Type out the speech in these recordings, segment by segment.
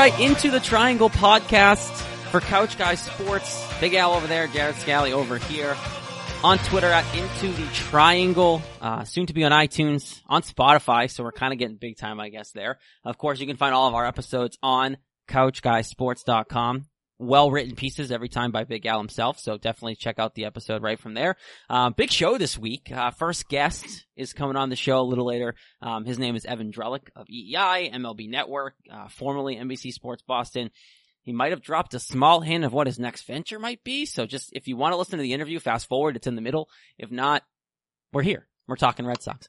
Right, into the Triangle podcast for Couch Guys Sports. Big Al over there, Jared Scally over here. On Twitter at Into the Triangle, uh, soon to be on iTunes, on Spotify, so we're kind of getting big time, I guess, there. Of course, you can find all of our episodes on CouchGuysSports.com. Well written pieces every time by Big Al himself, so definitely check out the episode right from there. Uh, big show this week. Uh, first guest is coming on the show a little later. Um, his name is Evan Drellich of EEI, MLB Network, uh, formerly NBC Sports Boston. He might have dropped a small hint of what his next venture might be. So just if you want to listen to the interview, fast forward. It's in the middle. If not, we're here. We're talking Red Sox.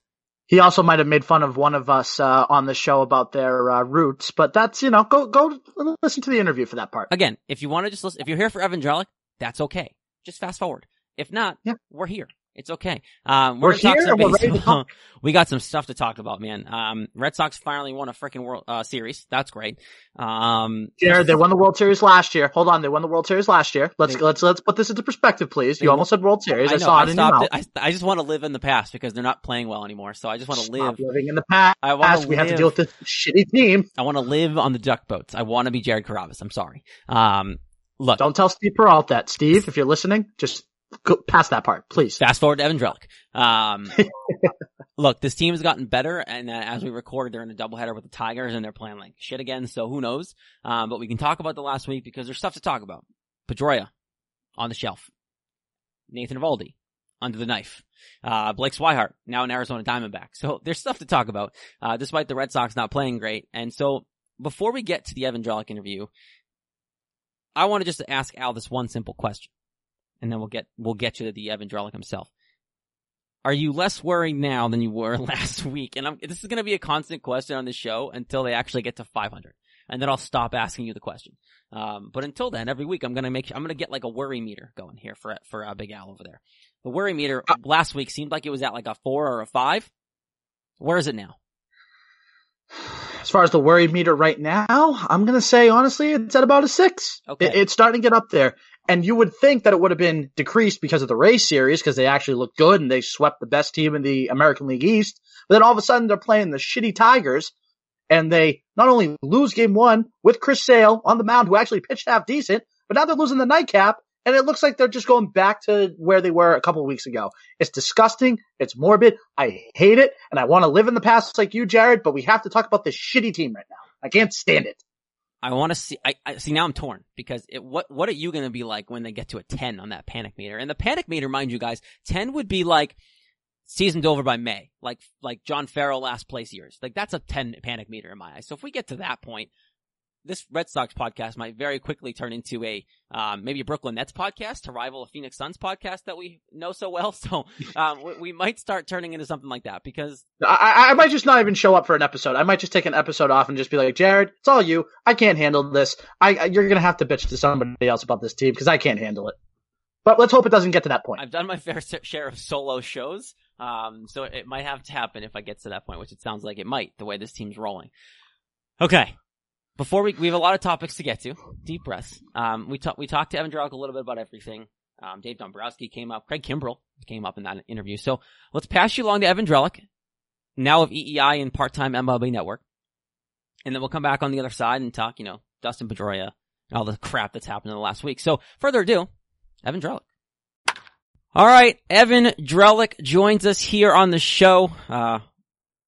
He also might have made fun of one of us uh, on the show about their uh, roots, but that's you know go go listen to the interview for that part. Again, if you want to just listen, if you're here for Evan Drellich, that's okay. Just fast forward. If not, yeah. we're here. It's okay. Um, we're, we're here. We're ready to we got some stuff to talk about, man. Um, Red Sox finally won a freaking World uh, Series. That's great. Um, Jared, they won the World Series last year. Hold on, they won the World Series last year. Let's they, let's let's put this into perspective, please. You almost said World Series. I, I saw I it in your mouth. I, I, just want to live in the past because they're not playing well anymore. So I just want to live living in the past. I want to we live, have to deal with this shitty team. I want to live on the duck boats. I want to be Jared Carrabis. I'm sorry. Um, look, don't tell Steve Peralt that. Steve, if you're listening, just Go past that part, please. Fast forward to Evan Drellich. Um, look, this team has gotten better, and uh, as we record, they're in a doubleheader with the Tigers, and they're playing like shit again. So who knows? Um, but we can talk about the last week because there's stuff to talk about. Pedroia on the shelf. Nathan Eovaldi under the knife. Uh, Blake Swihart now an Arizona Diamondback. So there's stuff to talk about, uh, despite the Red Sox not playing great. And so before we get to the Evan Drellich interview, I want to just ask Al this one simple question and then we'll get we'll get you to the Evan Drellich himself. Are you less worried now than you were last week? And I'm, this is going to be a constant question on the show until they actually get to 500, and then I'll stop asking you the question. Um, but until then, every week I'm going to make I'm going to get like a worry meter going here for for uh, Big Al over there. The worry meter uh, last week seemed like it was at like a four or a five. Where is it now? As far as the worry meter right now, I'm going to say honestly, it's at about a six. Okay. It, it's starting to get up there. And you would think that it would have been decreased because of the race series because they actually looked good and they swept the best team in the American League East. But then all of a sudden they're playing the shitty Tigers and they not only lose game one with Chris Sale on the mound who actually pitched half decent, but now they're losing the nightcap and it looks like they're just going back to where they were a couple of weeks ago. It's disgusting. It's morbid. I hate it. And I want to live in the past like you, Jared, but we have to talk about this shitty team right now. I can't stand it. I want to see. I, I, see now. I'm torn because it, what what are you going to be like when they get to a ten on that panic meter? And the panic meter, mind you, guys, ten would be like seasoned over by May, like like John Farrell last place years. Like that's a ten panic meter in my eyes. So if we get to that point, this Red Sox podcast might very quickly turn into a um, maybe a Brooklyn Nets podcast to rival a Phoenix Suns podcast that we know so well. So um, we, we, might start turning into something like that because I, I, might just not even show up for an episode. I might just take an episode off and just be like, Jared, it's all you. I can't handle this. I you're gonna have to bitch to somebody else about this team because I can't handle it. But let's hope it doesn't get to that point. I've done my fair share of solo shows, um, so it might have to happen if I get to that point, which it sounds like it might. The way this team's rolling. Okay, before we, we have a lot of topics to get to. Deep breaths. Um, we talked, we talked to Evan Drellich a little bit about everything. Um, Dave Dombrowski came up. Craig Kimbrel came up in that interview. So let's pass you along to Evan Drellich, now of EEI and part-time MLB network. And then we'll come back on the other side and talk, you know, Dustin Pedroia and all the crap that's happened in the last week. So further ado, Evan Drellich. All right, Evan Drellich joins us here on the show. Uh,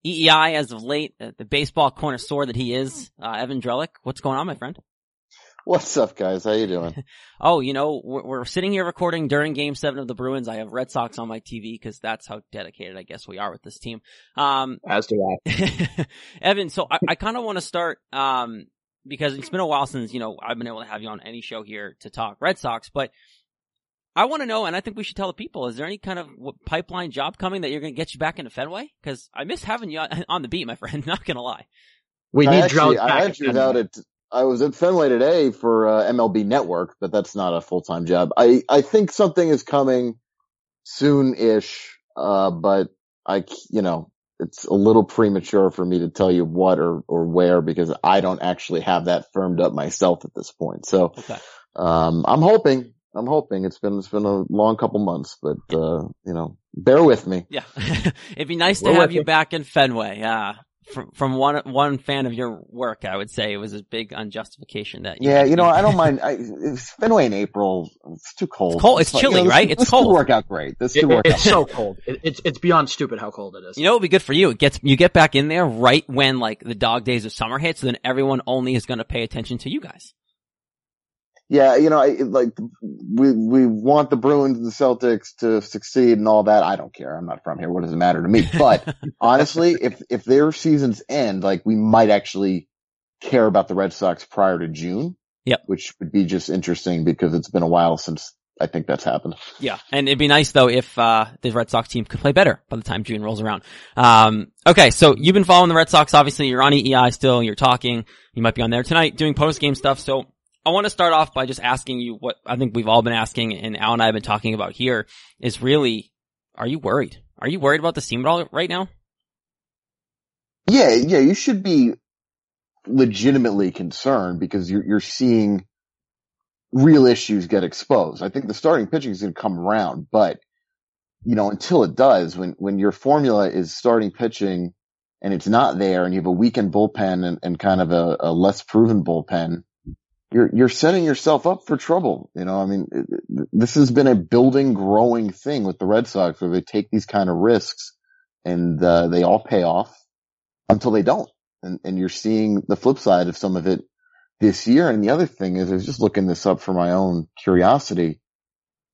EEI as of late, uh, the baseball connoisseur that he is, uh, Evan Drellich. What's going on, my friend? What's up, guys? How you doing? oh, you know, we're, we're, sitting here recording during Game Seven of the Bruins. I have Red Sox on my TV because that's how dedicated I guess we are with this team. Um, as do I, Evan. So I, I kind of want to start um, because it's been a while since you know I've been able to have you on any show here to talk Red Sox, but I want to know, and I think we should tell the people, is there any kind of pipeline job coming that you're going to get you back into Fenway? Because I miss having you on the beat, my friend. Not going to lie. We need actually, I actually out it. I was at Fenway today for uh, MLB Network, but that's not a full time job. I I think something is coming soon-ish, uh, but I you know it's a little premature for me to tell you what or or where because I don't actually have that firmed up myself at this point. So. Okay. Um, I'm hoping, I'm hoping it's been it's been a long couple months, but uh, you know, bear with me. Yeah, it'd be nice to have you me. back in Fenway. Yeah, from, from one one fan of your work, I would say it was a big unjustification that. You yeah, you know, I don't mind. I, Fenway in April, it's too cold. It's cold. It's, it's chilly, you know, right? This, it's this cold. Work out great. This could It- work it's out. so cold. It, it's it's beyond stupid how cold it is. You know it'd be good for you? It gets you get back in there right when like the dog days of summer hit, so then everyone only is going to pay attention to you guys. Yeah, you know, I, like we we want the Bruins and the Celtics to succeed and all that. I don't care. I'm not from here. What does it matter to me? But honestly, if if their seasons end, like we might actually care about the Red Sox prior to June. Yep. Which would be just interesting because it's been a while since I think that's happened. Yeah, and it'd be nice though if uh the Red Sox team could play better by the time June rolls around. Um, okay, so you've been following the Red Sox. Obviously, you're on EEI still. You're talking. You might be on there tonight doing post game stuff. So I want to start off by just asking you what I think we've all been asking, and Al and I have been talking about here is really, are you worried? Are you worried about the team at all right now? Yeah, yeah, you should be legitimately concerned because you're you're seeing real issues get exposed. I think the starting pitching is going to come around, but you know, until it does, when when your formula is starting pitching and it's not there, and you have a weakened bullpen and, and kind of a, a less proven bullpen, you're you're setting yourself up for trouble. You know, I mean, this has been a building, growing thing with the Red Sox where they take these kind of risks and uh, they all pay off until they don't. And, and you're seeing the flip side of some of it this year. And the other thing is, I was just looking this up for my own curiosity.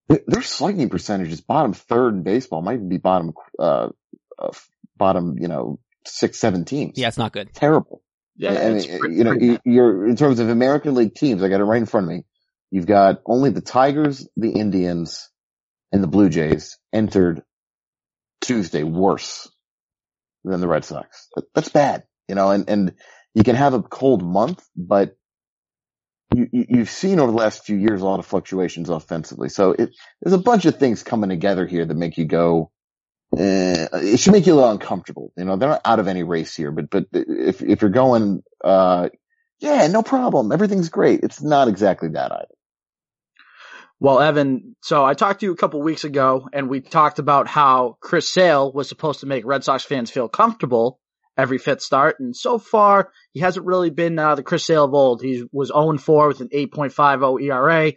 Their- slugging percentage is bottom third in baseball, might even be bottom, uh, uh, bottom, you know, six, seven teams. Yeah, it's not good. Terrible. Yeah, I mean, uh, pretty- you know, pretty you're in terms of American League teams. I got it right in front of me. You've got only the Tigers, the Indians, and the Blue Jays entered Tuesday worse than the Red Sox. That's bad, you know. And and you can have a cold month, but you you've seen over the last few years a lot of fluctuations offensively. So it, there's a bunch of things coming together here that make you go. Eh, it should make you a little uncomfortable. You know, they're not out of any race here, but, but if, if you're going, uh, yeah, no problem. Everything's great. It's not exactly that either. Well, Evan, so I talked to you a couple weeks ago and we talked about how Chris Sale was supposed to make Red Sox fans feel comfortable every fifth start. And so far, he hasn't really been uh, the Chris Sale of old. He was 0-4 with an 8.50 ERA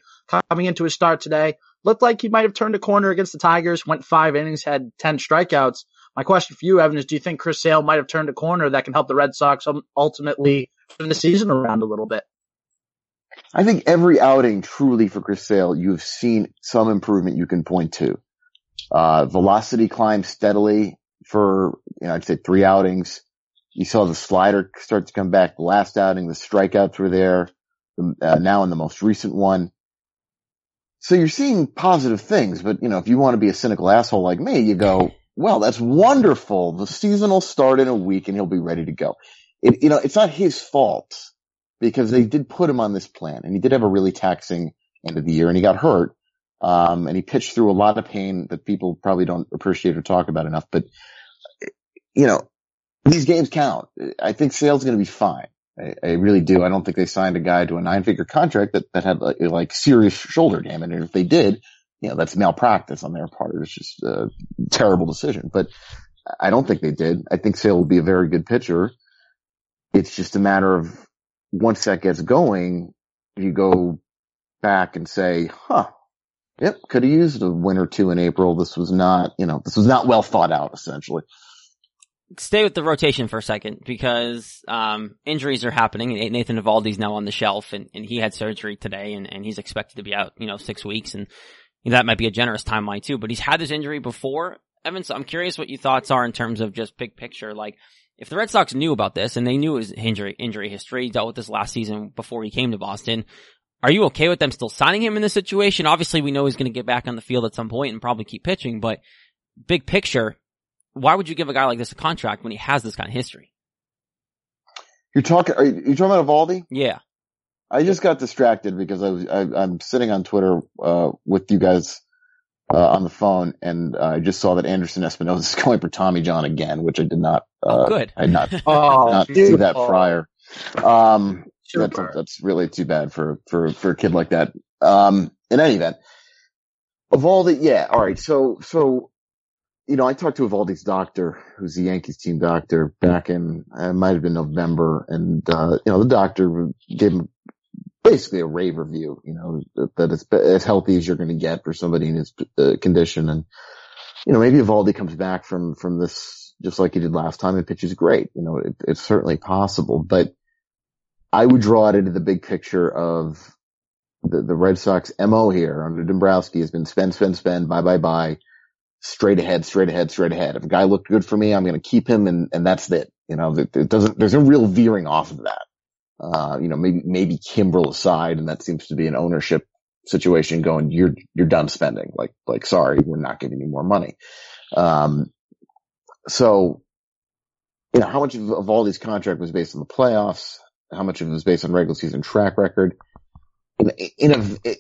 coming into his start today. Looked like he might have turned a corner against the Tigers, went five innings, had 10 strikeouts. My question for you, Evan, is do you think Chris Sale might have turned a corner that can help the Red Sox ultimately turn the season around a little bit? I think every outing truly for Chris Sale, you've seen some improvement you can point to. Uh, velocity climbed steadily for, you know, I'd say three outings. You saw the slider start to come back. Last outing, the strikeouts were there. Uh, now in the most recent one. So you're seeing positive things, but you know, if you want to be a cynical asshole like me, you go, well, that's wonderful. The season will start in a week and he'll be ready to go. It, you know, it's not his fault because they did put him on this plan and he did have a really taxing end of the year and he got hurt. Um, and he pitched through a lot of pain that people probably don't appreciate or talk about enough, but you know, these games count. I think Sale's going to be fine. I, I really do. I don't think they signed a guy to a nine figure contract that, that had like, like serious shoulder damage. And if they did, you know, that's malpractice on their part. It's just a terrible decision, but I don't think they did. I think Sale will be a very good pitcher. It's just a matter of once that gets going, you go back and say, huh, yep, could have used a win or two in April. This was not, you know, this was not well thought out essentially. Stay with the rotation for a second because um, injuries are happening. and Nathan Eovaldi's now on the shelf, and, and he had surgery today, and, and he's expected to be out, you know, six weeks, and that might be a generous timeline too. But he's had this injury before, Evan. So I'm curious what your thoughts are in terms of just big picture. Like, if the Red Sox knew about this and they knew his injury injury history, dealt with this last season before he came to Boston. Are you okay with them still signing him in this situation? Obviously, we know he's going to get back on the field at some point and probably keep pitching, but big picture, why would you give a guy like this a contract when he has this kind of history? You're talking, are you, you talking about Eovaldi? Yeah. I just got distracted because I was, I, I'm sitting on Twitter, uh, with you guys, uh, on the phone and uh, I just saw that Anderson Espinoza is going for Tommy John again, which I did not, uh, Oh, good. I did not, Oh, not see that prior. Um, that's, that's really too bad for, for, for a kid like that. Um, in any event, Eovaldi, yeah, all right. So, so you know, I talked to Eovaldi's doctor, who's the Yankees team doctor, back in it might have been November, and uh, you know, the doctor gave him basically a rave review. You know, that, it's as healthy as you're going to get for somebody in his uh, condition, and you know, maybe Eovaldi comes back from from this just like he did last time and pitches great. You know, it, it's certainly possible, but I would draw it into the big picture of the, the Red Sox MO here under Dombrowski has been spend, spend, spend, buy, buy, buy straight ahead, straight ahead, straight ahead. If a guy looked good for me, I'm going to keep him and, and that's it. You know, it doesn't, there's no real veering off of that. Uh, you know, maybe, maybe Kimbrel aside, and that seems to be an ownership situation going, you're, you're done spending. Like, like, sorry, we're not giving you more money. Um, so, you know, how much of, of all these contract was based on the playoffs? How much of it was based on regular season track record? In, in a,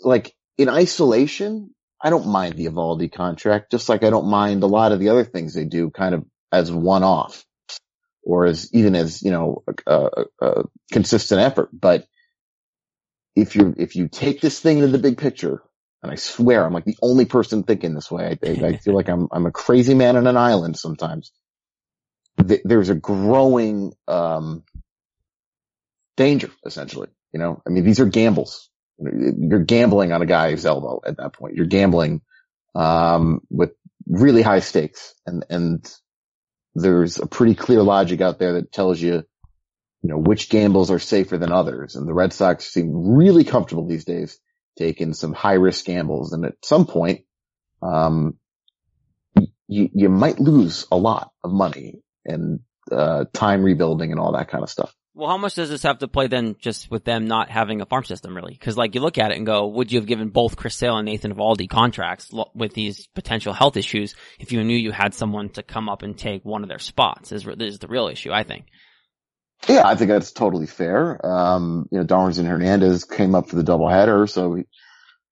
like, in isolation, I don't mind the Eovaldi contract, just like I don't mind a lot of the other things they do kind of as one off or as even as, you know, a, a, a, consistent effort. But if you, if you take this thing into the big picture, and I swear I'm like the only person thinking this way, I, I feel like I'm, I'm a crazy man on an island sometimes. There's a growing, um, danger essentially. You know, I mean, these are gambles. You're gambling on a guy's elbow at that point. You're gambling, um, with really high stakes and, and there's a pretty clear logic out there that tells you, you know, which gambles are safer than others. And the Red Sox seem really comfortable these days taking some high risk gambles. And at some point, um, you, you might lose a lot of money and, uh, time rebuilding and all that kind of stuff. Well, how much does this have to play then just with them not having a farm system really? Cause like you look at it and go, would you have given both Chris Sale and Nathan Eovaldi contracts with these potential health issues if you knew you had someone to come up and take one of their spots is, is the real issue, I think. Yeah, I think that's totally fair. Um, you know, Darwinzon Hernandez came up for the doubleheader, so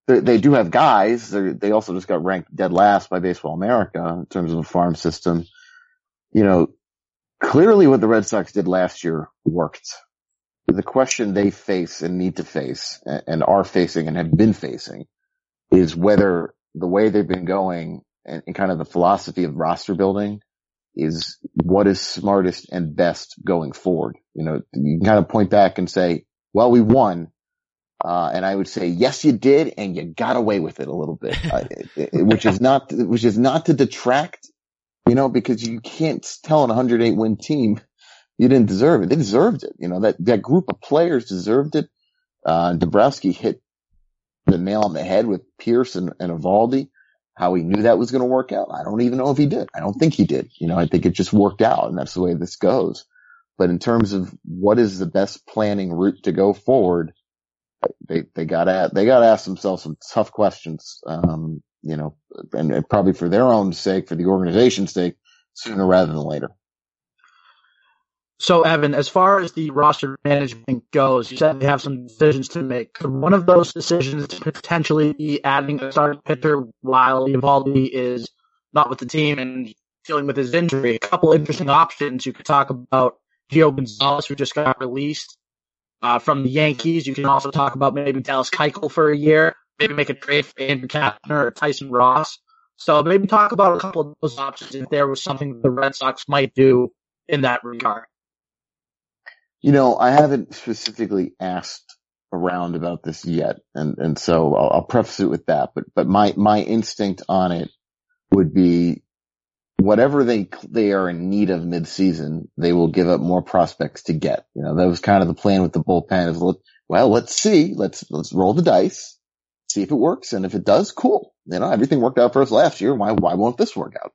they, they do have guys. They're, they also just got ranked dead last by Baseball America in terms of a farm system. You know, clearly what the Red Sox did last year worked. The question they face and need to face and are facing and have been facing is whether the way they've been going and, and kind of the philosophy of roster building is what is smartest and best going forward. You know, you can kind of point back and say, well, we won. Uh, and I would say, yes, you did, and you got away with it a little bit, uh, which is not, which is not to detract you know, because you can't tell an 108 win team you didn't deserve it. They deserved it. You know, that, that group of players deserved it. Uh, Dombrowski hit the nail on the head with Pearce and, and how he knew that was going to work out. I don't even know if he did. I don't think he did. You know, I think it just worked out and that's the way this goes. But in terms of what is the best planning route to go forward, they, they gotta, they gotta ask themselves some tough questions. Um, you know, and probably for their own sake, for the organization's sake, sooner rather than later. So, Evan, as far as the roster management goes, you said they have some decisions to make. Could one of those decisions is potentially be adding a starting pitcher while Eovaldi is not with the team and dealing with his injury? A couple interesting options. You could talk about Gio Gonzalez, who just got released uh, from the Yankees. You can also talk about maybe Dallas Keuchel for a year maybe make a trade for Andrew Knapler or Tyson Ross. So maybe talk about a couple of those options if there was something the Red Sox might do in that regard. You know, I haven't specifically asked around about this yet, and and so I'll, I'll preface it with that. But but my my instinct on it would be whatever they they are in need of midseason, they will give up more prospects to get. You know, that was kind of the plan with the bullpen. Is well, let's see, let's let's roll the dice see if it works. And if it does, cool. You know, everything worked out for us last year. Why, why won't this work out?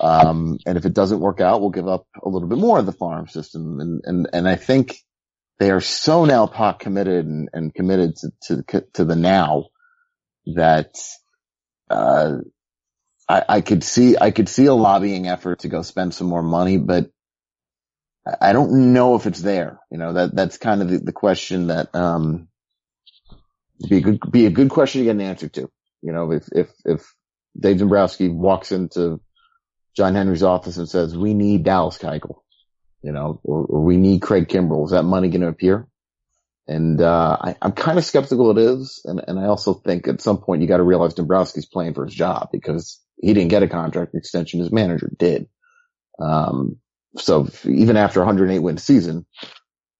Um, and if it doesn't work out, we'll give up a little bit more of the farm system. And, and, and I think they are so now pot committed and, and committed to, to, to the now that, uh, I, I could see, I could see a lobbying effort to go spend some more money, but I don't know if it's there. You know, that, that's kind of the, the question that, um, be a good, be a good question to get an answer to. You know, if, if, if Dave Dombrowski walks into John Henry's office and says, we need Dallas Keuchel, you know, or, or we need Craig Kimbrel, is that money going to appear? And, uh, I, am kind of skeptical it is. And, and I also think at some point you got to realize Dombrowski's playing for his job because he didn't get a contract extension. His manager did. Um, so even after 108 win season,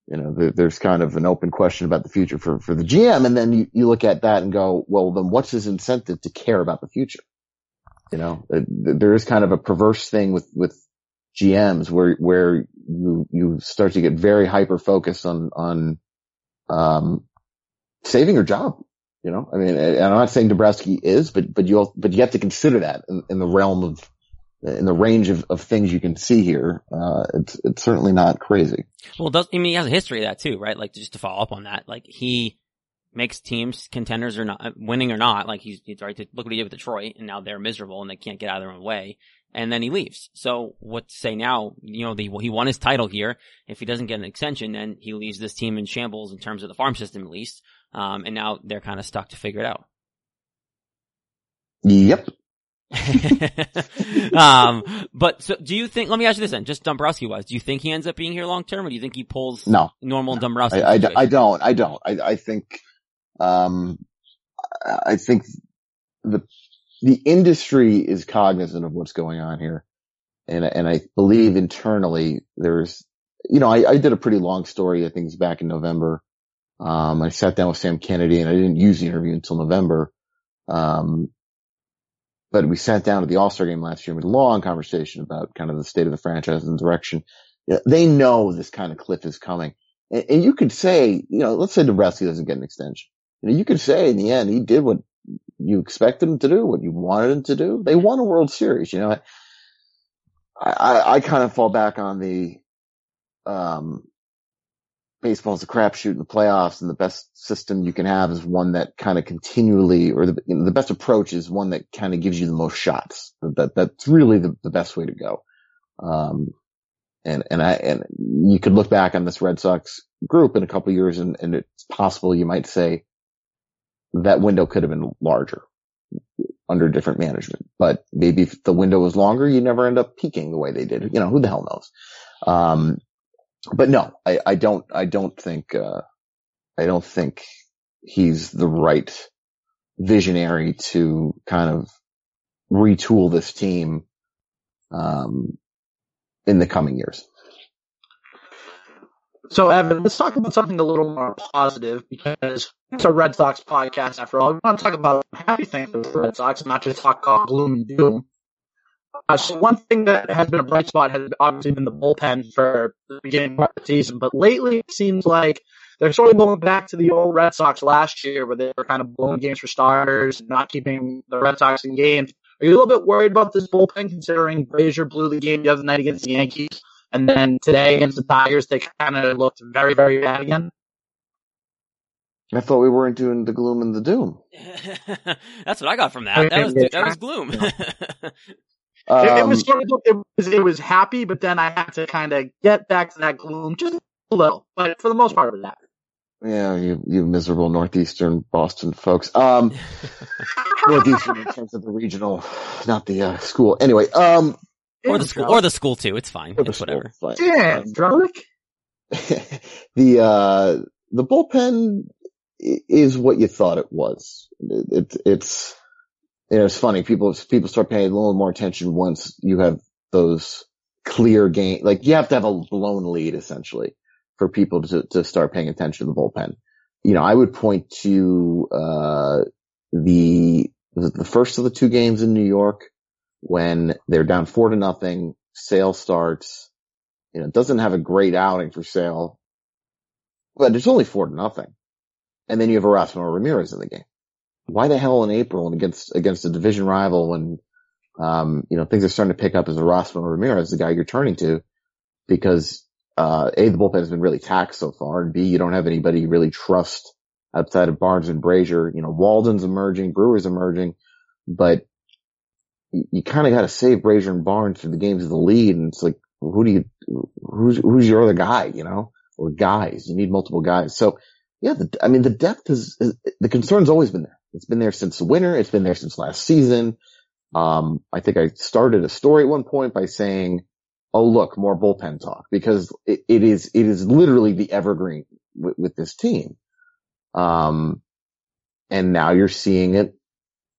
you know, there, there's kind of an open question about the future for, for the GM. And then you, you look at that and go, well, then what's his incentive to care about the future? You know, there is kind of a perverse thing with, with GMs where, where you, you start to get very hyper focused on, on, um, saving your job. You know, I mean, and I'm not saying Dombrowski is, but, but you, but you have to consider that in, in the realm of, in the range of, of things you can see here, uh, it's, it's certainly not crazy. Well, does, I mean, he has a history of that too, right? Like just to follow up on that, like he makes teams contenders or not, winning or not, like he's, he's right to look what he did with Detroit and now they're miserable and they can't get out of their own way. And then he leaves. So what to say now, you know, the, he won his title here. If he doesn't get an extension, then he leaves this team in shambles in terms of the farm system at least. Um, and now they're kind of stuck to figure it out. Yep. um, but so do you think, let me ask you this then, just Dombrowski wise, do you think he ends up being here long term or do you think he pulls no, normal no. Dombrowski? I, I, I, don't, I don't. I, I think, um, I think the, the industry is cognizant of what's going on here. And, and I believe internally there's, you know, I, I did a pretty long story. I think it's back in November. Um, I sat down with Sam Kennedy and I didn't use the interview until November. Um, but we sat down at the All-Star game last year with a long conversation about kind of the state of the franchise and direction. They know this kind of cliff is coming. And, and you could say, you know, let's say Dombrowski doesn't get an extension. You know, you could say in the end, he did what you expected him to do, what you wanted him to do. They won a World Series, you know. I, I, I kind of fall back on the, um, baseball is a crapshoot in the playoffs and the best system you can have is one that kind of continually or the, you know, the best approach is one that kind of gives you the most shots. That, that's really the, the best way to go. Um, and, and I, and you could look back on this Red Sox group in a couple years and, and it's possible you might say that window could have been larger under different management, but maybe if the window was longer, you never end up peaking the way they did. You know, who the hell knows? Um, but no, I, I don't, I don't think, uh, I don't think he's the right visionary to kind of retool this team, um, in the coming years. So Evan, let's talk about something a little more positive because it's a Red Sox podcast after all. We want to talk about happy things with the Red Sox, not just talk about gloom and doom. Uh, so one thing that has been a bright spot has obviously been the bullpen for the beginning part of the season, but lately it seems like they're sort of going back to the old Red Sox last year where they were kind of blowing games for starters, and not keeping the Red Sox in games. Are you a little bit worried about this bullpen considering Brasier blew the game the other night against the Yankees and then today against the Tigers they kind of looked very, very bad again? I thought we weren't doing the gloom and the doom. That's what I got from that. That was that was gloom. Um, it, it, was um, sort of it was, it was happy, but then I had to kind of get back to that gloom just a little. But for the most part, it was that. Yeah, you you miserable northeastern Boston folks. Um, northeastern in terms of the regional, not the uh, school. Anyway, um, or the school, or the school too. It's fine. It's whatever. Fine. Yeah, um, the uh, the bullpen is what you thought it was. It, it, it's you know, it's funny. People, people start paying a little more attention once you have those clear game. Like you have to have a blown lead essentially for people to, to start paying attention to the bullpen. You know, I would point to, uh, the, the first of the two games in New York when they're down four to nothing. Sale starts, you know, doesn't have a great outing for Sale, but it's only four to nothing. And then you have Erasmo Ramirez in the game why the hell in April and against against a division rival when um, you know things are starting to pick up as Erasmo Ramirez, the guy you're turning to, because uh, a the bullpen has been really taxed so far, and b you don't have anybody you really trust outside of Barnes and Brasier. You know Walden's emerging, Brewer's emerging, but you, you kind of got to save Brasier and Barnes for the games of the lead, and it's like who do you who's who's your other guy, you know, or guys? You need multiple guys. So yeah, the, I mean the depth is, is the concern's always been there it's been there since the winter. It's been there since last season. Um, I think I started a story at one point by saying, "Oh, look, more bullpen talk," because it, it is it is literally the evergreen with, with this team. Um, and now you're seeing it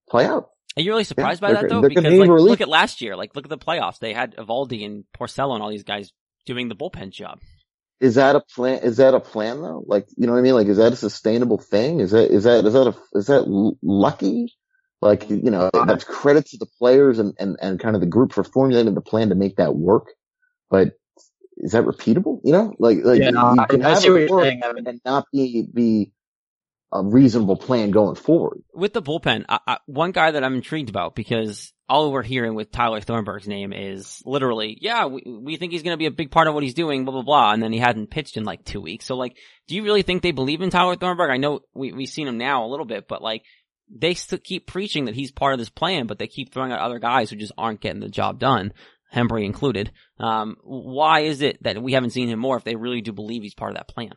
play out. Are you really surprised yeah, by that though? Because like, look at last year. Like, look at the playoffs. They had Eovaldi and Porcello and all these guys doing the bullpen job. Is that a plan? Is that a plan though? Like, you know what I mean? Like, is that a sustainable thing? Is that is that is that a is that lucky? Like, you know, that's credit to the players and, and, and kind of the group for formulating the plan to make that work. But is that repeatable? You know, like, like yeah, you can I have it work and not be, be a reasonable plan going forward. With the bullpen, I, I, one guy that I'm intrigued about because all we're hearing with Tyler Thornburg's name is literally, yeah, we, we think he's going to be a big part of what he's doing, blah, blah, blah. And then he hadn't pitched in like two weeks. So like, do you really think they believe in Tyler Thornburg? I know we, we've seen him now a little bit, but like, they still keep preaching that he's part of this plan, but they keep throwing out other guys who just aren't getting the job done. Hembree included. Um, why is it that we haven't seen him more if they really do believe he's part of that plan?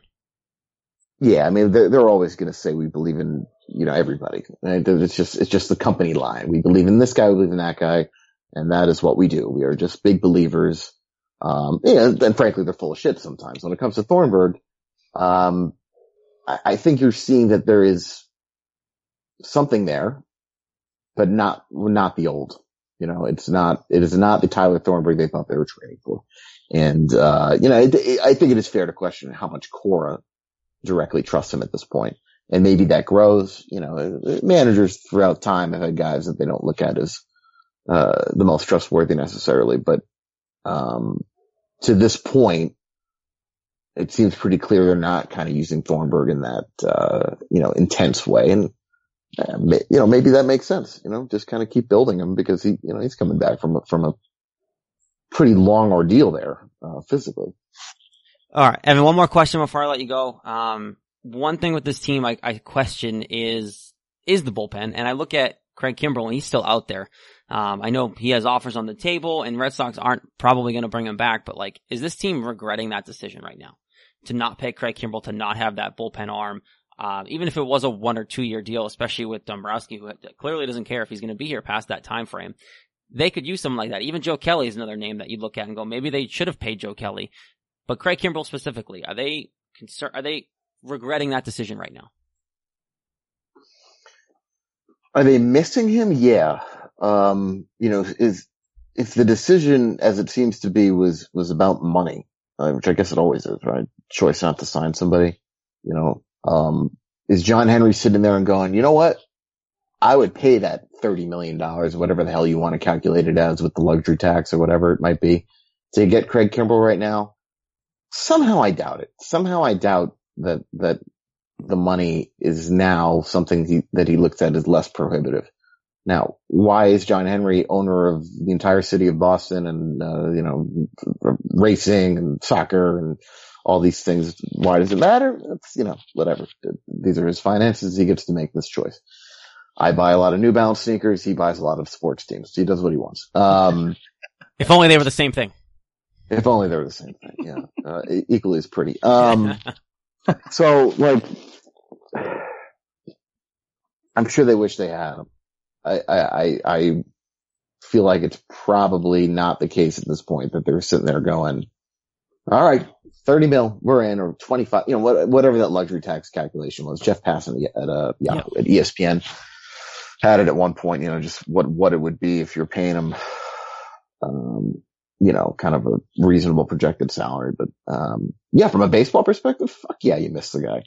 Yeah, I mean, they're, they're always going to say we believe in, you know, everybody. It's just, it's just the company line. We believe in this guy, we believe in that guy, and that is what we do. We are just big believers. Um, and frankly, they're full of shit sometimes. When it comes to Thornburg, um, I, I think you're seeing that there is something there, but not, not the old. You know, it's not, it is not the Tyler Thornburg they thought they were trading for. And, uh, you know, it, it, I think it is fair to question how much Cora directly trust him at this point. And maybe that grows, you know, managers throughout time have had guys that they don't look at as, uh, the most trustworthy necessarily, but, um, to this point, it seems pretty clear they're not kind of using Thornburg in that, uh, you know, intense way. And, uh, you know, maybe that makes sense, you know, just kind of keep building him because he, you know, he's coming back from, a, from a pretty long ordeal there, uh, physically. All right, Evan. One more question before I let you go. Um, one thing with this team I, I question is is the bullpen, and I look at Craig Kimbrel and he's still out there. Um, I know he has offers on the table, and Red Sox aren't probably going to bring him back. But like, is this team regretting that decision right now to not pay Craig Kimbrel to not have that bullpen arm? Uh, even if it was a one or two year deal, especially with Dombrowski, who clearly doesn't care if he's going to be here past that time frame, they could use someone like that. Even Joe Kelly is another name that you'd look at and go, maybe they should have paid Joe Kelly but Craig Kimbrel specifically, are they concerned? Are they regretting that decision right now? Are they missing him? Yeah. Um, you know, is if the decision, as it seems to be, was was about money, uh, which I guess it always is, right? Choice not to sign somebody. You know, um, is John Henry sitting there and going, you know what? I would pay that thirty million dollars, whatever the hell you want to calculate it as, with the luxury tax or whatever it might be, to get Craig Kimbrel right now somehow I doubt it. Somehow I doubt that, that the money is now something he, that he looks at as less prohibitive. Now, why is John Henry owner of the entire city of Boston and, uh, you know, racing and soccer and all these things? Why does it matter? It's, you know, whatever. These are his finances. He gets to make this choice. I buy a lot of New Balance sneakers. He buys a lot of sports teams. He does what he wants. Um, if only they were the same thing. If only they were the same thing. Yeah. Uh, equally as pretty. Um, so like, I'm sure they wish they had him. I, I, I feel like it's probably not the case at this point that they're sitting there going, all right, 30 mil, we're in, or 25, you know, what, whatever that luxury tax calculation was. Jeff Passan at, uh, yeah, at ESPN had it at one point, you know, just what, what it would be if you're paying them, um, you know, kind of a reasonable projected salary. But, um, yeah, from a baseball perspective, fuck yeah, you miss the guy.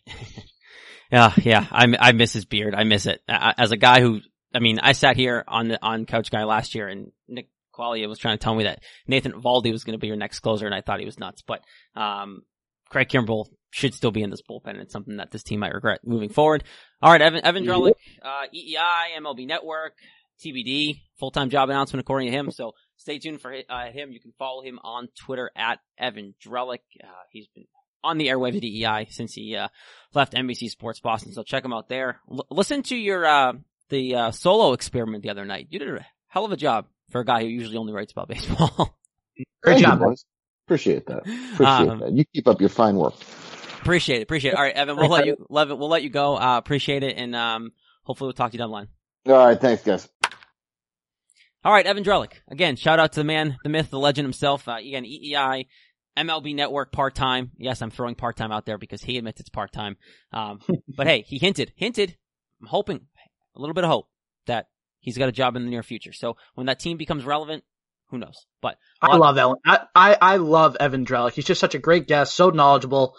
yeah, yeah, I, I miss his beard. I miss it. As a guy who, I mean, I sat here on the, on Couch Guy last year and Nick Qualia was trying to tell me that Nathan Eovaldi was going to be your next closer and I thought he was nuts. But, um, Craig Kimbrel should still be in this bullpen. It's something that this team might regret moving forward. All right, Evan, Evan Drellich, uh, EEI, MLB Network, TBD, full-time job announcement according to him. So stay tuned for uh, him. You can follow him on Twitter at Evan Drellich. Uh, he's been on the airwaves of DEI since he uh, left NBC Sports Boston. So check him out there. L- listen to your uh, the uh, solo experiment the other night. You did a hell of a job for a guy who usually only writes about baseball. Great job, boys. Appreciate that. Appreciate um, that. You keep up your fine work. Appreciate it. Appreciate it. All right, Evan, we'll let you, Levin, we'll let you go. Uh, appreciate it. And, um, hopefully we'll talk to you down the line. All right. Thanks, guys. All right, Evan Drellich. Again, shout out to the man, the myth, the legend himself. Uh, again, EEI, MLB Network part time. Yes, I'm throwing part time out there because he admits it's part time. Um, but hey, he hinted, hinted. I'm hoping a little bit of hope that he's got a job in the near future. So when that team becomes relevant, who knows? But I love Evan. I, I, I love Evan Drellich. He's just such a great guest, so knowledgeable.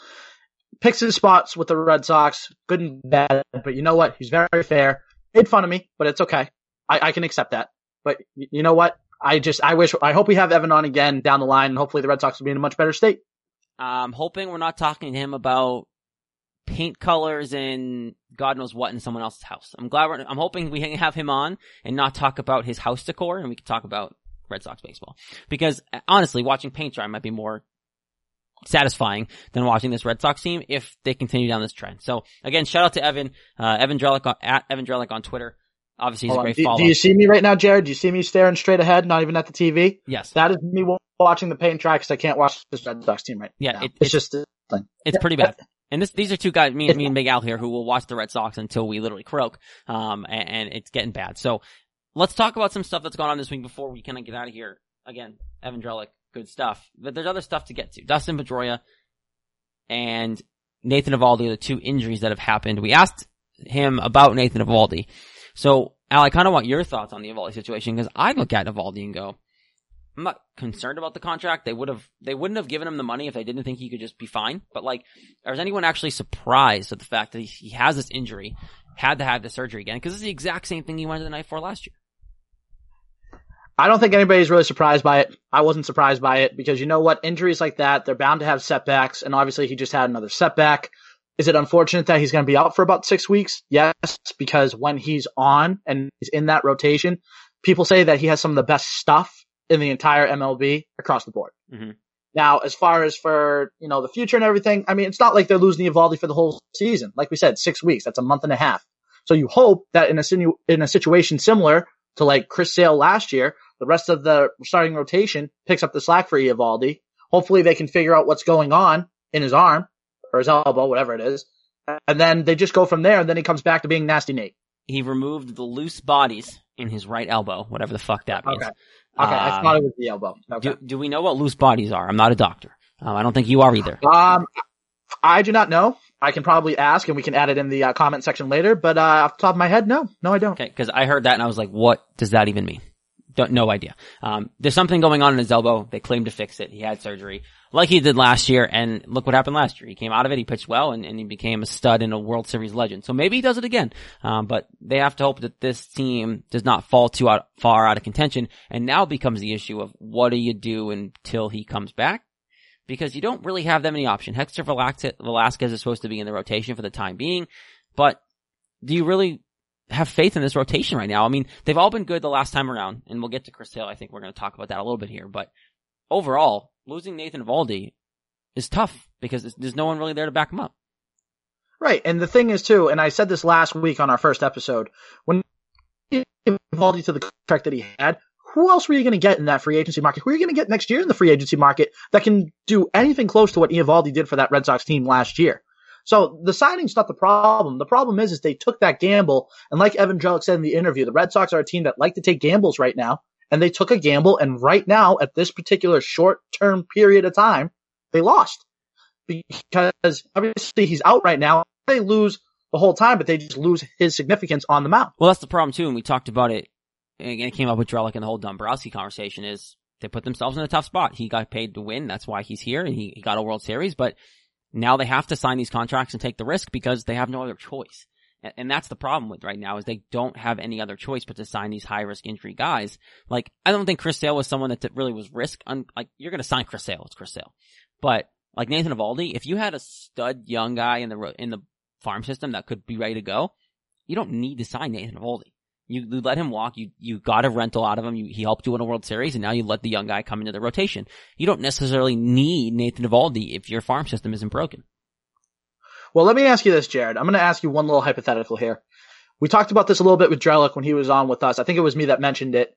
Picks his spots with the Red Sox, good and bad. But you know what? He's very fair. Made fun of me, but it's okay. I, I can accept that. But you know what? I just I wish I hope we have Evan on again down the line, and hopefully the Red Sox will be in a much better state. I'm hoping we're not talking to him about paint colors and God knows what in someone else's house. I'm glad we're, I'm hoping we have him on and not talk about his house decor and we can talk about Red Sox baseball. Because honestly, watching paint dry might be more satisfying than watching this Red Sox team if they continue down this trend. So again, shout out to Evan, uh, Evan Drellich on, at Evan Drellich on Twitter. Obviously, he's Hold a great do, follow. Do you see me right now, Jared? Do you see me staring straight ahead, not even at the TV? Yes. That is me watching the paint dry because I can't watch this Red Sox team right yeah, now. It, it's, it's, just thing. It's pretty bad. And this, these are two guys, me and me and Big Al here, who will watch the Red Sox until we literally croak. Um, and, and it's getting bad. So let's talk about some stuff that's going on this week before we kind of get out of here. Again, Evan Drellich, good stuff. But there's other stuff to get to. Dustin Pedroia and Nathan Eovaldi are the two injuries that have happened. We asked him about Nathan Eovaldi. So, Al, I kind of want your thoughts on the Eovaldi situation because I look at Eovaldi and go, I'm not concerned about the contract. They would have, they wouldn't have given him the money if they didn't think he could just be fine. But like, is anyone actually surprised at the fact that he, he has this injury, had to have the surgery again? Because it's the exact same thing he went to the night for last year. I don't think anybody's really surprised by it. I wasn't surprised by it because you know what? Injuries like that, they're bound to have setbacks. And obviously he just had another setback. Is it unfortunate that he's going to be out for about six weeks? Yes, because when he's on and he's in that rotation, people say that he has some of the best stuff in the entire MLB across the board. Mm-hmm. Now, as far as for, you know, the future and everything, I mean, it's not like they're losing Eovaldi for the whole season. Like we said, six weeks. That's a month and a half. So you hope that in a, sinu- in a situation similar to like Chris Sale last year, the rest of the starting rotation picks up the slack for Eovaldi. Hopefully they can figure out what's going on in his arm or his elbow, whatever it is. And then they just go from there and then he comes back to being nasty Nate. He removed the loose bodies in his right elbow, whatever the fuck that means. Okay. Okay, um, I thought it was the elbow. Okay. Do, do we know what loose bodies are? I'm not a doctor. Um, I don't think you are either. Um, I do not know. I can probably ask and we can add it in the uh, comment section later, but uh, off the top of my head, no. No, I don't. Okay, because I heard that and I was like, what does that even mean? Don't, no idea. Um, there's something going on in his elbow. They claim to fix it. He had surgery like he did last year. And look what happened last year. He came out of it. He pitched well and, and he became a stud and a World Series legend. So maybe he does it again. Um, but they have to hope that this team does not fall too out, far out of contention. And now becomes the issue of what do you do until he comes back? Because you don't really have that many options. Hector Velazquez is supposed to be in the rotation for the time being, but do you really have faith in this rotation right now. I mean, they've all been good the last time around, and we'll get to Chris Sale. I think we're going to talk about that a little bit here, but overall, losing Nathan Eovaldi is tough because there's no one really there to back him up. Right, and the thing is too, and I said this last week on our first episode, when Eovaldi to the contract that he had, who else were you going to get in that free agency market? Who are you going to get next year in the free agency market that can do anything close to what Eovaldi did for that Red Sox team last year? So the signing's not the problem. The problem is, is they took that gamble. And like Evan Drellich said in the interview, the Red Sox are a team that like to take gambles right now. And they took a gamble. And right now, at this particular short term period of time, they lost because obviously he's out right now. They lose the whole time, but they just lose his significance on the mound. Well, that's the problem too. And we talked about it. And it came up with Drellich and the whole Dombrowski conversation is they put themselves in a tough spot. He got paid to win. That's why he's here and he, he got a World Series, but now they have to sign these contracts and take the risk because they have no other choice. And that's the problem with right now is they don't have any other choice but to sign these high risk injury guys. Like, I don't think Chris Sale was someone that really was risk. Un- like, you're going to sign Chris Sale. It's Chris Sale. But like Nathan Eovaldi, if you had a stud young guy in the, in the farm system that could be ready to go, you don't need to sign Nathan Eovaldi. You, you let him walk. You you got a rental out of him. You, he helped you win a World Series, and now you let the young guy come into the rotation. You don't necessarily need Nathan Eovaldi if your farm system isn't broken. Well, let me ask you this, Jared. I'm going to ask you one little hypothetical here. We talked about this a little bit with Drellich when he was on with us. I think it was me that mentioned it.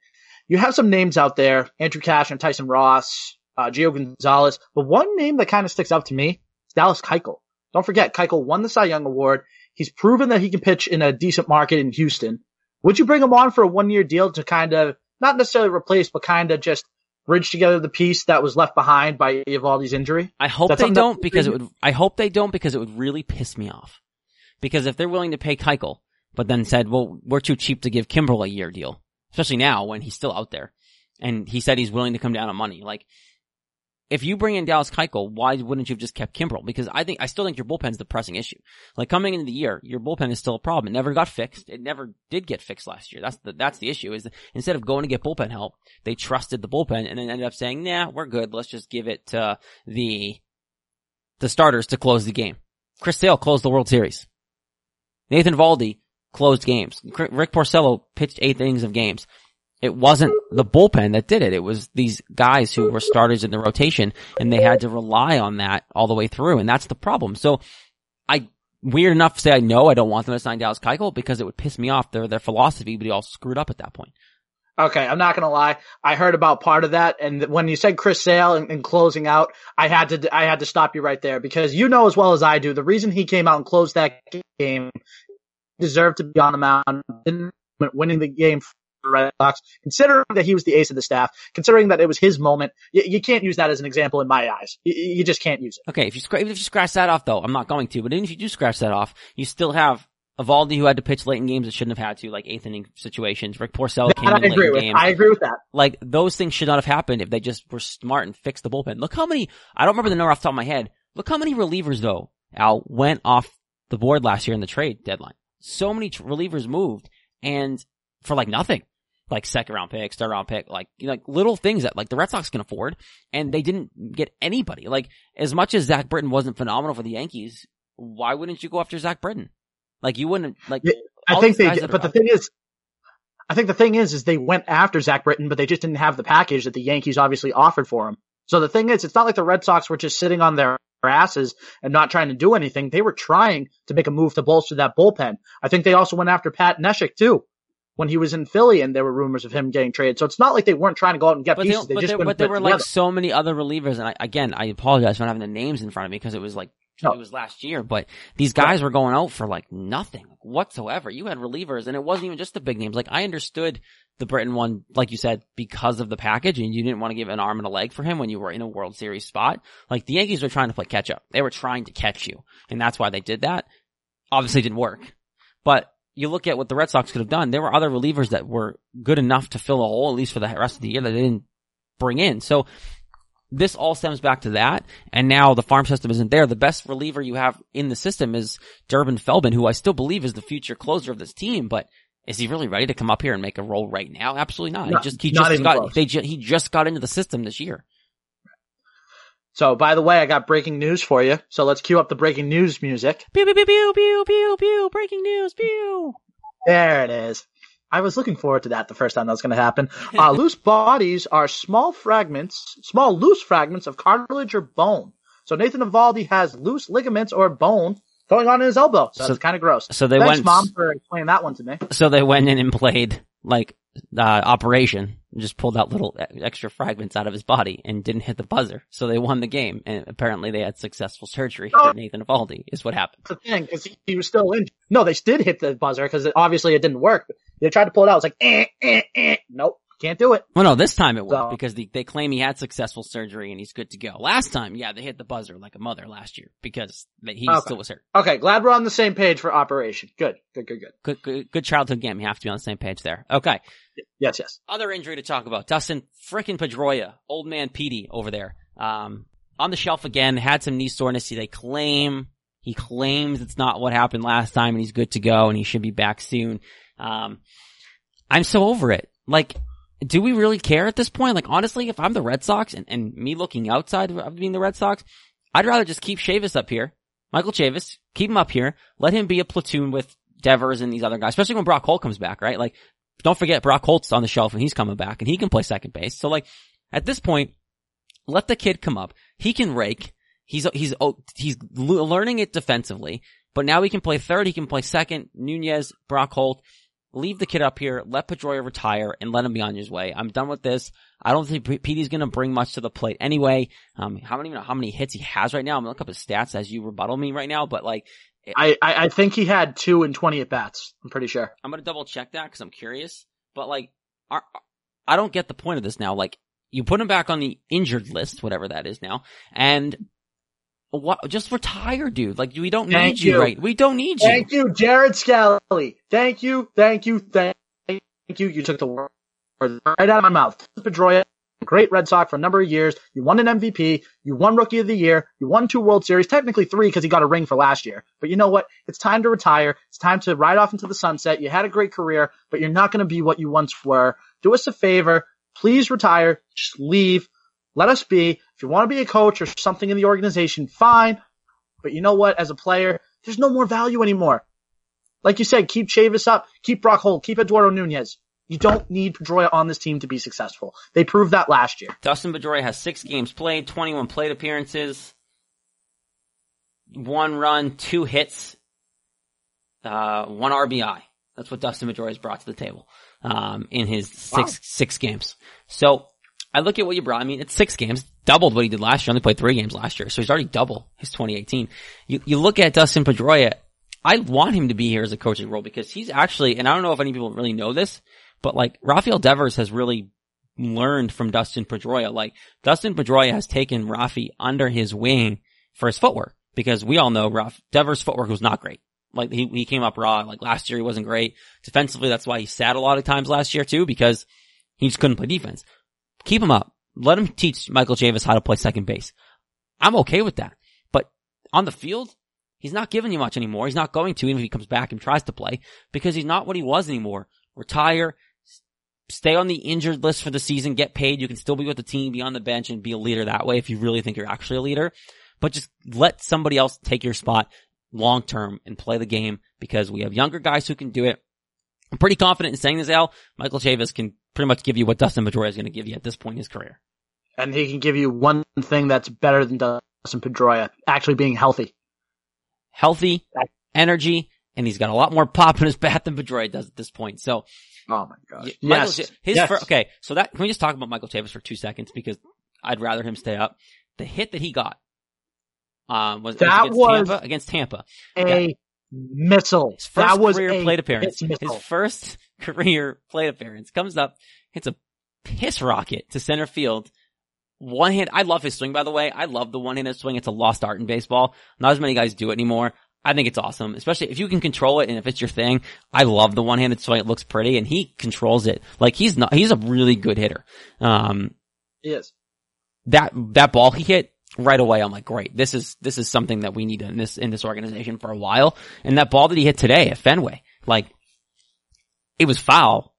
You have some names out there: Andrew Cashner Tyson Ross, uh, Gio Gonzalez. But one name that kind of sticks out to me is Dallas Keuchel. Don't forget, Keuchel won the Cy Young Award. He's proven that he can pitch in a decent market in Houston. Would you bring him on for a one year deal to kind of not necessarily replace, but kind of just bridge together the piece that was left behind by Eovaldi's injury? I hope they don't because it would. I hope they don't because it would really piss me off. Because if they're willing to pay Keuchel, but then said, well, we're too cheap to give Kimbrel a year deal, especially now when he's still out there. And he said he's willing to come down on money. Like, if you bring in Dallas Keuchel, why wouldn't you have just kept Kimbrel? Because I think, I still think your bullpen's the pressing issue. Like coming into the year, your bullpen is still a problem. It never got fixed. It never did get fixed last year. That's the, that's the issue is instead of going to get bullpen help, they trusted the bullpen and then ended up saying, nah, we're good. Let's just give it to the, the starters to close the game. Chris Sale closed the World Series. Nathan Eovaldi closed games. Rick Porcello pitched eight innings of games. It wasn't the bullpen that did it. It was these guys who were starters in the rotation and they had to rely on that all the way through. And that's the problem. So I, weird enough to say I know I don't want them to sign Dallas Keuchel because it would piss me off their, their philosophy, but all screwed up at that point. Okay, I'm not gonna lie. I heard about part of that, and when you said Chris Sale and, closing out, I had to I had to stop you right there because you know as well as I do the reason he came out and closed that game deserved to be on the mound, winning the game Red Sox, considering that he was the ace of the staff, considering that it was his moment, you, you can't use that as an example in my eyes. You, you just can't use it. Okay, if you, if you scratch that off though, I'm not going to, but even if you do scratch that off, you still have Eovaldi who had to pitch late in games that shouldn't have had to, like eighth inning situations. Rick Porcello that came I in late in games. I agree with that. Like those things should not have happened if they just were smart and fixed the bullpen. Look how many, I don't remember the number off the top of my head. Look how many relievers though, Al, went off the board last year in the trade deadline. So many relievers moved and for like nothing like second round pick, third round pick, like, you know, like little things that like the Red Sox can afford and they didn't get anybody. Like as much as Zach Britton wasn't phenomenal for the Yankees, why wouldn't you go after Zach Britton? Like you wouldn't like. I think they, but the thing is, I think the thing is, is they went after Zach Britton, but they just didn't have the package that the Yankees obviously offered for him. So the thing is, it's not like the Red Sox were just sitting on their asses and not trying to do anything. They were trying to make a move to bolster that bullpen. I think they also went after Pat Neshek too when he was in Philly and there were rumors of him getting traded. So it's not like they weren't trying to go out and get but pieces. They, they but, just there, but there were like so many other relievers. And I, again, I apologize for not having the names in front of me because it was like, no. it was last year, but these guys were going out for like nothing whatsoever. You had relievers and it wasn't even just the big names. Like I understood the Britton one, like you said, because of the package and you didn't want to give an arm and a leg for him when you were in a World Series spot. Like the Yankees were trying to play catch up. They were trying to catch you and that's why they did that. Obviously didn't work, but you look at what the Red Sox could have done. There were other relievers that were good enough to fill a hole, at least for the rest of the year, that they didn't bring in. So this all stems back to that. And now the farm system isn't there. The best reliever you have in the system is Durbin Feltman, who I still believe is the future closer of this team, but is he really ready to come up here and make a role right now? Absolutely not. not he just, he just got, they, he just got into the system this year. So, by the way, I got breaking news for you. So let's cue up the breaking news music. Pew, pew, pew, pew, pew, pew, pew, breaking news, pew. There it is. I was looking forward to that the first time that was going to happen. Uh, loose bodies are small fragments, small loose fragments of cartilage or bone. So Nathan Eovaldi has loose ligaments or bone going on in his elbow. So, so that's kind of gross. So they Thanks, went, mom, for explaining that one to me. So they went in and played like uh, operation just pulled out little extra fragments out of his body and didn't hit the buzzer. So they won the game. And apparently they had successful surgery oh. for Nathan Eovaldi is what happened. That's the thing, cause he was still in. No, they did hit the buzzer because obviously it didn't work. They tried to pull it out. It's like, eh, eh, eh. Nope. Can't do it. Well, no, this time it worked so, because they, they claim he had successful surgery and he's good to go. Last time, yeah, they hit the buzzer like a mother last year because he okay. still was hurt. Okay, glad we're on the same page for operation. Good, good, good, good. Good, good, good childhood game. You have to be on the same page there. Okay. Yes, yes. Other injury to talk about. Dustin frickin' Pedroia, old man Petey over there. Um, on the shelf again, had some knee soreness. He they claim, he claims it's not what happened last time and he's good to go and he should be back soon. Um, I'm so over it. Like, do we really care at this point? Like honestly, if I'm the Red Sox and, and me looking outside of being the Red Sox, I'd rather just keep Chavis up here. Michael Chavis, keep him up here. Let him be a platoon with Devers and these other guys, especially when Brock Holt comes back, right? Like, don't forget Brock Holt's on the shelf and he's coming back and he can play second base. So like, at this point, let the kid come up. He can rake. He's, he's, oh, he's learning it defensively, but now he can play third. He can play second. Nunez, Brock Holt leave the kid up here, let Pedroia retire, and let him be on his way. I'm done with this. I don't think Petey's gonna bring much to the plate anyway. Um, how many, even how many hits he has right now? I'm gonna look up his stats as you rebuttal me right now, but like, I, I, I think he had two and 20 at bats. I'm pretty sure. I'm gonna double check that because I'm curious, but like, are, I don't get the point of this now. Like, you put him back on the injured list, whatever that is now, and What? Just retire, dude. Like we don't Thank need you. you. right? We don't need you. Thank you, Jared Scally. Thank you, thank you, thank you. You took the word right out of my mouth. Pedroia, great Red Sox for a number of years. You won an MVP. You won Rookie of the Year. You won two World Series. Technically three because he got a ring for last year. But you know what? It's time to retire. It's time to ride off into the sunset. You had a great career, but you're not going to be what you once were. Do us a favor. Please retire. Just leave. Let us be. If you want to be a coach or something in the organization, fine. But you know what? As a player, there's no more value anymore. Like you said, keep Chavis up, keep Brock Holt, keep Eduardo Nunez. You don't need Pedroia on this team to be successful. They proved that last year. Dustin Pedroia has six games played, 21 plate appearances, one run, two hits, uh, one RBI. That's what Dustin Pedroia has brought to the table, um, in his six, Wow. six games. So I look at what you brought. I mean, it's six games, doubled what he did last year. Only played three games last year. So he's already double his 2018. You, you look at Dustin Pedroia, I want him to be here as a coaching role because he's actually, and I don't know if any people really know this, but like Rafael Devers has really learned from Dustin Pedroia. Like Dustin Pedroia has taken Rafi under his wing for his footwork because we all know Raf, Devers' footwork was not great. Like he, he came up raw. Like last year he wasn't great. Defensively, that's why he sat a lot of times last year too because he just couldn't play defense. Keep him up. Let him teach Michael Chavis how to play second base. I'm okay with that. But on the field, he's not giving you much anymore. He's not going to even if he comes back and tries to play because he's not what he was anymore. Retire, stay on the injured list for the season, get paid. You can still be with the team, be on the bench and be a leader that way if you really think you're actually a leader. But just let somebody else take your spot long term and play the game because we have younger guys who can do it. I'm pretty confident in saying this, Al. Michael Chavis can pretty much give you what Dustin Pedroia is going to give you at this point in his career. And he can give you one thing that's better than Dustin Pedroia, actually being healthy. Healthy, energy, and he's got a lot more pop in his bat than Pedroia does at this point. So Oh my gosh. Michael Yes. His yes. fir- okay, so that can we just talk about Michael Chavis for two seconds because I'd rather him stay up. The hit that he got um, was, was That against was- Tampa. Against Tampa, a missile. his first that was career plate appearance. hit His first career plate appearance comes up, hits a piss rocket to center field. One hand. I love his swing, by the way. I love the one-handed swing. It's a lost art in baseball. Not as many guys do it anymore. I think it's awesome, especially if you can control it and if it's your thing. I love the one-handed swing. It looks pretty and he controls it. Like he's not, he's a really good hitter. Um, He is. that, that ball he hit right away, I'm like, great. This is, this is something that we need in this, in this organization for a while. And that ball that he hit today at Fenway, like, it was foul,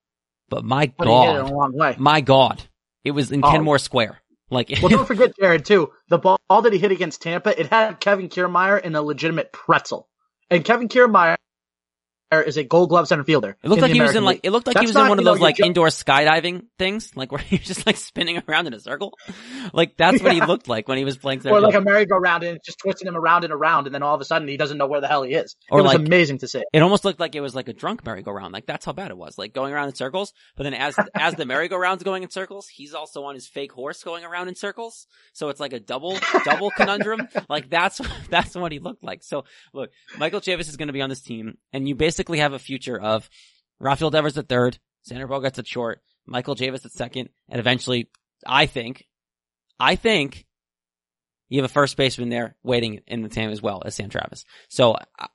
but my But he hit it God, a long way. my God, it was in Oh. Kenmore Square. Like, Well, don't forget, Jared, too. The ball that he hit against Tampa, it had Kevin Kiermaier in a legitimate pretzel. And Kevin Kiermaier is a gold glove center fielder. It looked like he was in American like, it looked like That's he was in one of you know, those like jo- indoor skydiving things, like where he was just like spinning around in a circle. Like that's what he looked like when he was playing. Or like field. a merry-go-round and just twisting him around and around, and then all of a sudden he doesn't know where the hell he is. Or it was like- amazing to see. It almost looked like it was like a drunk merry-go-round. Like that's how bad it was. Like going around in circles. But then as as the merry-go-round's going in circles, he's also on his fake horse going around in circles. So it's like a double double conundrum. Like that's that's what he looked like. So look, Michael Chavis is going to be on this team, and you basically have a future of Rafael Devers at third, Xander Bogaerts at short, Michael Chavis at second, and eventually, I think, I think you have a first baseman there waiting in the team as well as Sam Travis. So I-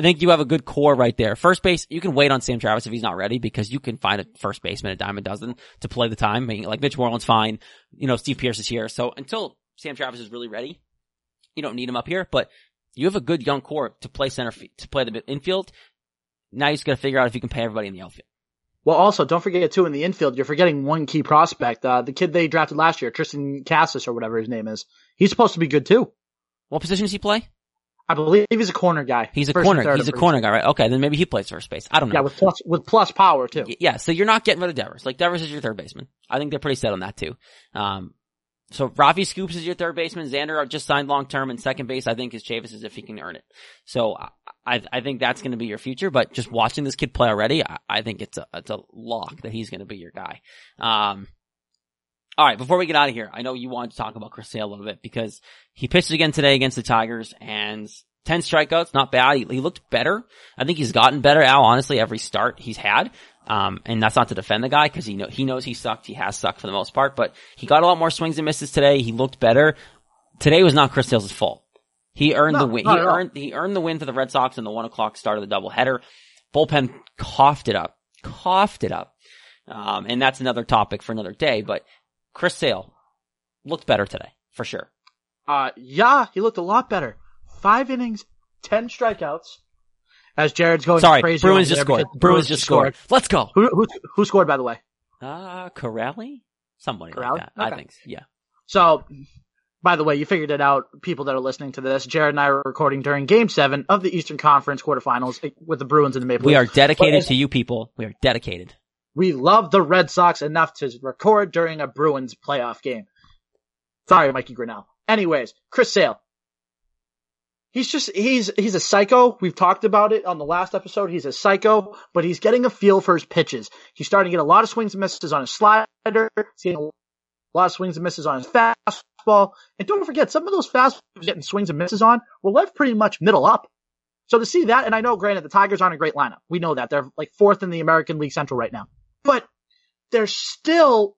think you have a good core right there. First base, you can wait on Sam Travis if he's not ready because you can find a first baseman a a dozen to play the time. Like Mitch Moreland's fine. You know, Steve Pearce is here. So until Sam Travis is really ready, you don't need him up here, but you have a good young core to play center, to play the infield. Now you just gotta figure out if you can pay everybody in the outfield. Well, also, don't forget too in the infield, you're forgetting one key prospect. Uh, the kid they drafted last year, Triston Casas or whatever his name is. He's supposed to be good too. What position does he play? I believe he's a corner guy. He's a corner. He's a corner guy, right? Okay, then maybe he plays first base. I don't know. Yeah, with plus with plus power too. Yeah, so you're not getting rid of Devers. Like Devers is your third baseman. I think they're pretty set on that too. Um, so Rafi Scoops is your third baseman. Xander just signed long term and second base. I think is Chavis is if he can earn it. So I I, think that's going to be your future. But just watching this kid play already, I, I think it's a it's a lock that he's going to be your guy. Um, all right, before we get out of here, I know you wanted to talk about Chris Sale a little bit because he pitched again today against the Tigers and 10 strikeouts, not bad. He, he looked better. I think he's gotten better, Al, honestly, every start he's had. Um, and that's not to defend the guy because he know, he knows he sucked. He has sucked for the most part, but he got a lot more swings and misses today. He looked better. Today was not Chris Sale's fault. He earned No, the win. He earned he earned the win for the Red Sox in the one o'clock start of the doubleheader. Bullpen coughed it up, coughed it up, um, and that's another topic for another day. But Chris Sale looked better today for sure. Uh, yeah, he looked a lot better. Five innings, ten strikeouts. As Jared's going Sorry, crazy. Bruins just scored. the Bruins just scored. Let's go. Who, who, who scored, by the way? Uh, Kuraly? Somebody Kuraly? like that. I Okay. think. Yeah. So, by the way, you figured it out, people that are listening to this. Jared and I are recording during Game Seven of the Eastern Conference quarterfinals with the Bruins and the Maple We are dedicated But- to you people. We are dedicated. We love the Red Sox enough to record during a Bruins playoff game. Sorry, Mikey Grinnell. Anyways, Chris Sale. He's just, he's, he's a psycho. We've talked about it on the last episode. He's a psycho, but he's getting a feel for his pitches. He's starting to get a lot of swings and misses on his slider. He's getting a lot of swings and misses on his fastball. And don't forget, some of those fastballs getting swings and misses on were left pretty much middle up. So to see that, and I know, granted, the Tigers aren't a great lineup. We know that. They're like fourth in the American League Central right now. But they're still,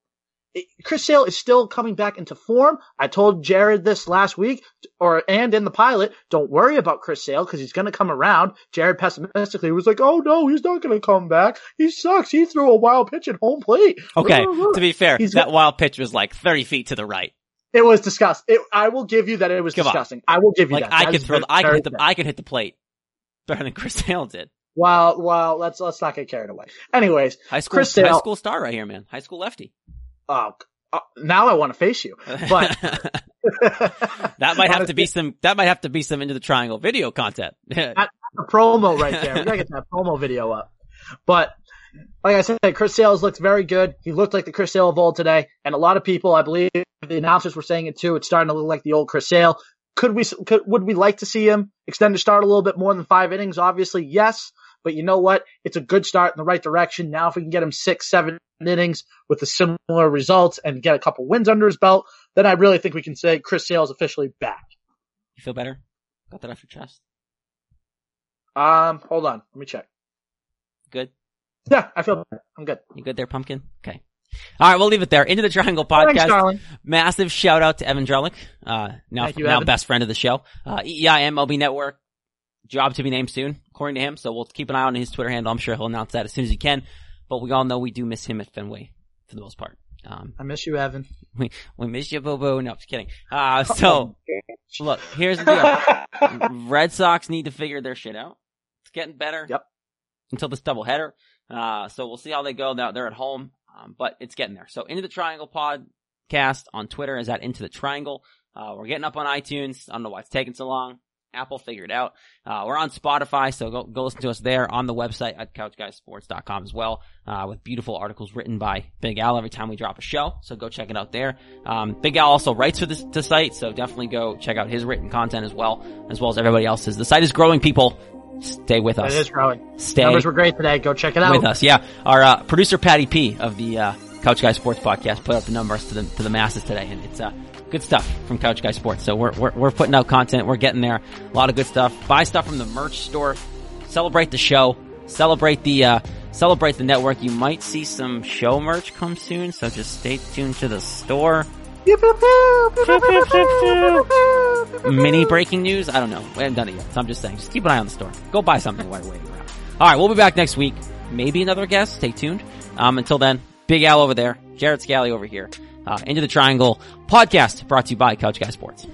Chris Sale is still coming back into form. I told Jared this last week, or, and in the pilot, don't worry about Chris Sale because he's going to come around. Jared pessimistically was like, oh no, he's not going to come back. He sucks. He threw a wild pitch at home plate. Okay. to be fair, He's that wild pitch was like 30 feet to the right. It was disgusting. It, I will give you that it was Come on. disgusting. I will give you Like that. I That could throw, very- I could hit the. I could hit the plate better than Chris Sale did. Well, well, let's, let's not get carried away. Anyways, High school, Chris high Sale- school star right here, man. High school lefty. Uh, uh, now I want to face you, but that might have to be some, that might have to be some into the triangle video content. a promo right there. We gotta get that promo video up. But like I said, Chris Sales looks very good. He looked like the Chris Sale of old today, and a lot of people, I believe, the announcers were saying it too. It's starting to look like the old Chris Sale. Could we? Could, would we like to see him extend the start a little bit more than five innings? Obviously, yes. But you know what? It's a good start in the right direction. Now, if we can get him six, seven innings with the similar results and get a couple wins under his belt, then I really think we can say Chris Sale is officially back. you feel better? Got that off your chest? Um, hold on, let me check. Good? Yeah, I feel better. I'm good. You good there, pumpkin? Okay. All right, we'll leave it there. Into the Triangle podcast. darling. Massive shout out to Evan Drellich, uh, now, you, now Evan. best friend of the show. Uh, EEI MLB Network, job to be named soon, according to him. So we'll keep an eye on his Twitter handle. I'm sure he'll announce that as soon as he can. But we all know we do miss him at Fenway for the most part. Um, I miss you, Evan. we, we miss you, Bobo. No, just kidding. Uh, so look, here's the deal. Red Sox need to figure their shit out. It's getting better. Yep. Until this doubleheader. Uh, so we'll see how they go. Now they're at home, um, but it's getting there. So into the Triangle podcast on Twitter is that into the Triangle. Uh, we're getting up on iTunes. I don't know why it's taking so long. Apple figured it out. Uh, we're on Spotify, so go, go listen to us there on the website at couchguysports.com as well, uh, with beautiful articles written by Big Al every time we drop a show. So go check it out there. Um, Big Al also writes for this, the site, so definitely go check out his written content as well, as well as everybody else's. The site is growing, people. Stay with us. is growing. Stay Numbers were great today. Go check it out. with us. Yeah, our uh, producer Patty P of the uh, Couch Guy Sports podcast put out the numbers to the to the masses today, and it's uh, good stuff from Couch Guy Sports. So we're, we're we're putting out content. We're getting there. A lot of good stuff. Buy stuff from the merch store. Celebrate the show. Celebrate the uh, celebrate the network. You might see some show merch come soon, so just stay tuned to the store. Mini breaking news? I don't know. We haven't done it yet, so I'm just saying. Just keep an eye on the store. Go buy something while you're waiting around. All right, we'll be back next week. Maybe another guest. Stay tuned. Um, until then, Big Al over there, Jared Scally over here. Uh, Into the Triangle podcast brought to you by Couch Guy Sports.